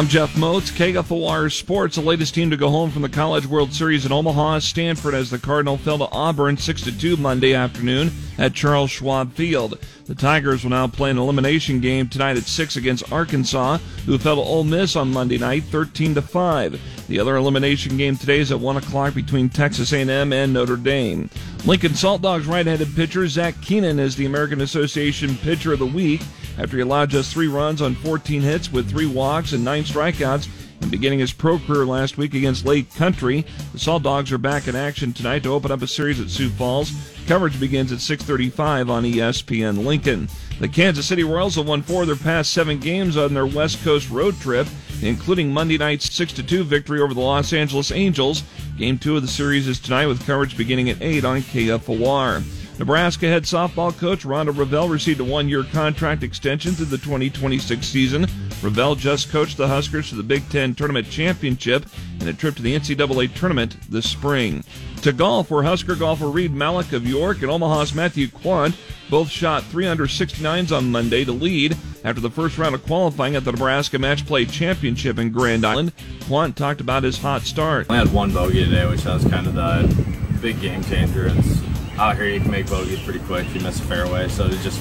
I'm Jeff Moats, KFOR Sports. The latest team to go home from the College World Series in Omaha, Stanford, as the Cardinal fell to Auburn 6 2 Monday afternoon at Charles Schwab Field. The Tigers will now play an elimination game tonight at 6 against Arkansas, who fell to Ole Miss on Monday night 13 5. The other elimination game today is at 1 o'clock between Texas A&M and Notre Dame. Lincoln Salt Dogs right-handed pitcher Zach Keenan is the American Association Pitcher of the Week after he allowed just three runs on 14 hits with three walks and nine strikeouts and beginning his pro career last week against Lake Country. The Salt Dogs are back in action tonight to open up a series at Sioux Falls. Coverage begins at 6:35 on ESPN Lincoln. The Kansas City Royals have won four of their past seven games on their West Coast road trip, including Monday night's 6-2 victory over the Los Angeles Angels. Game two of the series is tonight with coverage beginning at 8 on KFOR. Nebraska head softball coach Rhonda Revelle received a one-year contract extension through the 2026 season. Ravel just coached the Huskers to the Big Ten Tournament Championship and a trip to the NCAA Tournament this spring. To golf, where Husker golfer Reed Malik of York and Omaha's Matthew Quant both shot 369s on Monday to lead after the first round of qualifying at the Nebraska Match Play Championship in Grand Island. Quant talked about his hot start. I had one bogey today, which was kind of the big game changer. It's out here you can make bogeys pretty quick if you miss a fairway. So to just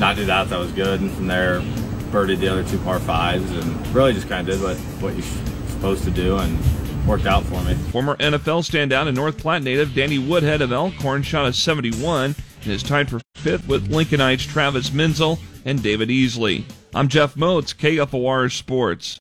not do that, that was good. And from there, birdied the other two par fives and really just kind of did what, what you're supposed to do and worked out for me. Former NFL standout and North Platte native Danny Woodhead of Elkhorn shot a 71 and is tied for fifth with Lincolnites Travis Menzel and David Easley. I'm Jeff Moats, KFOR Sports.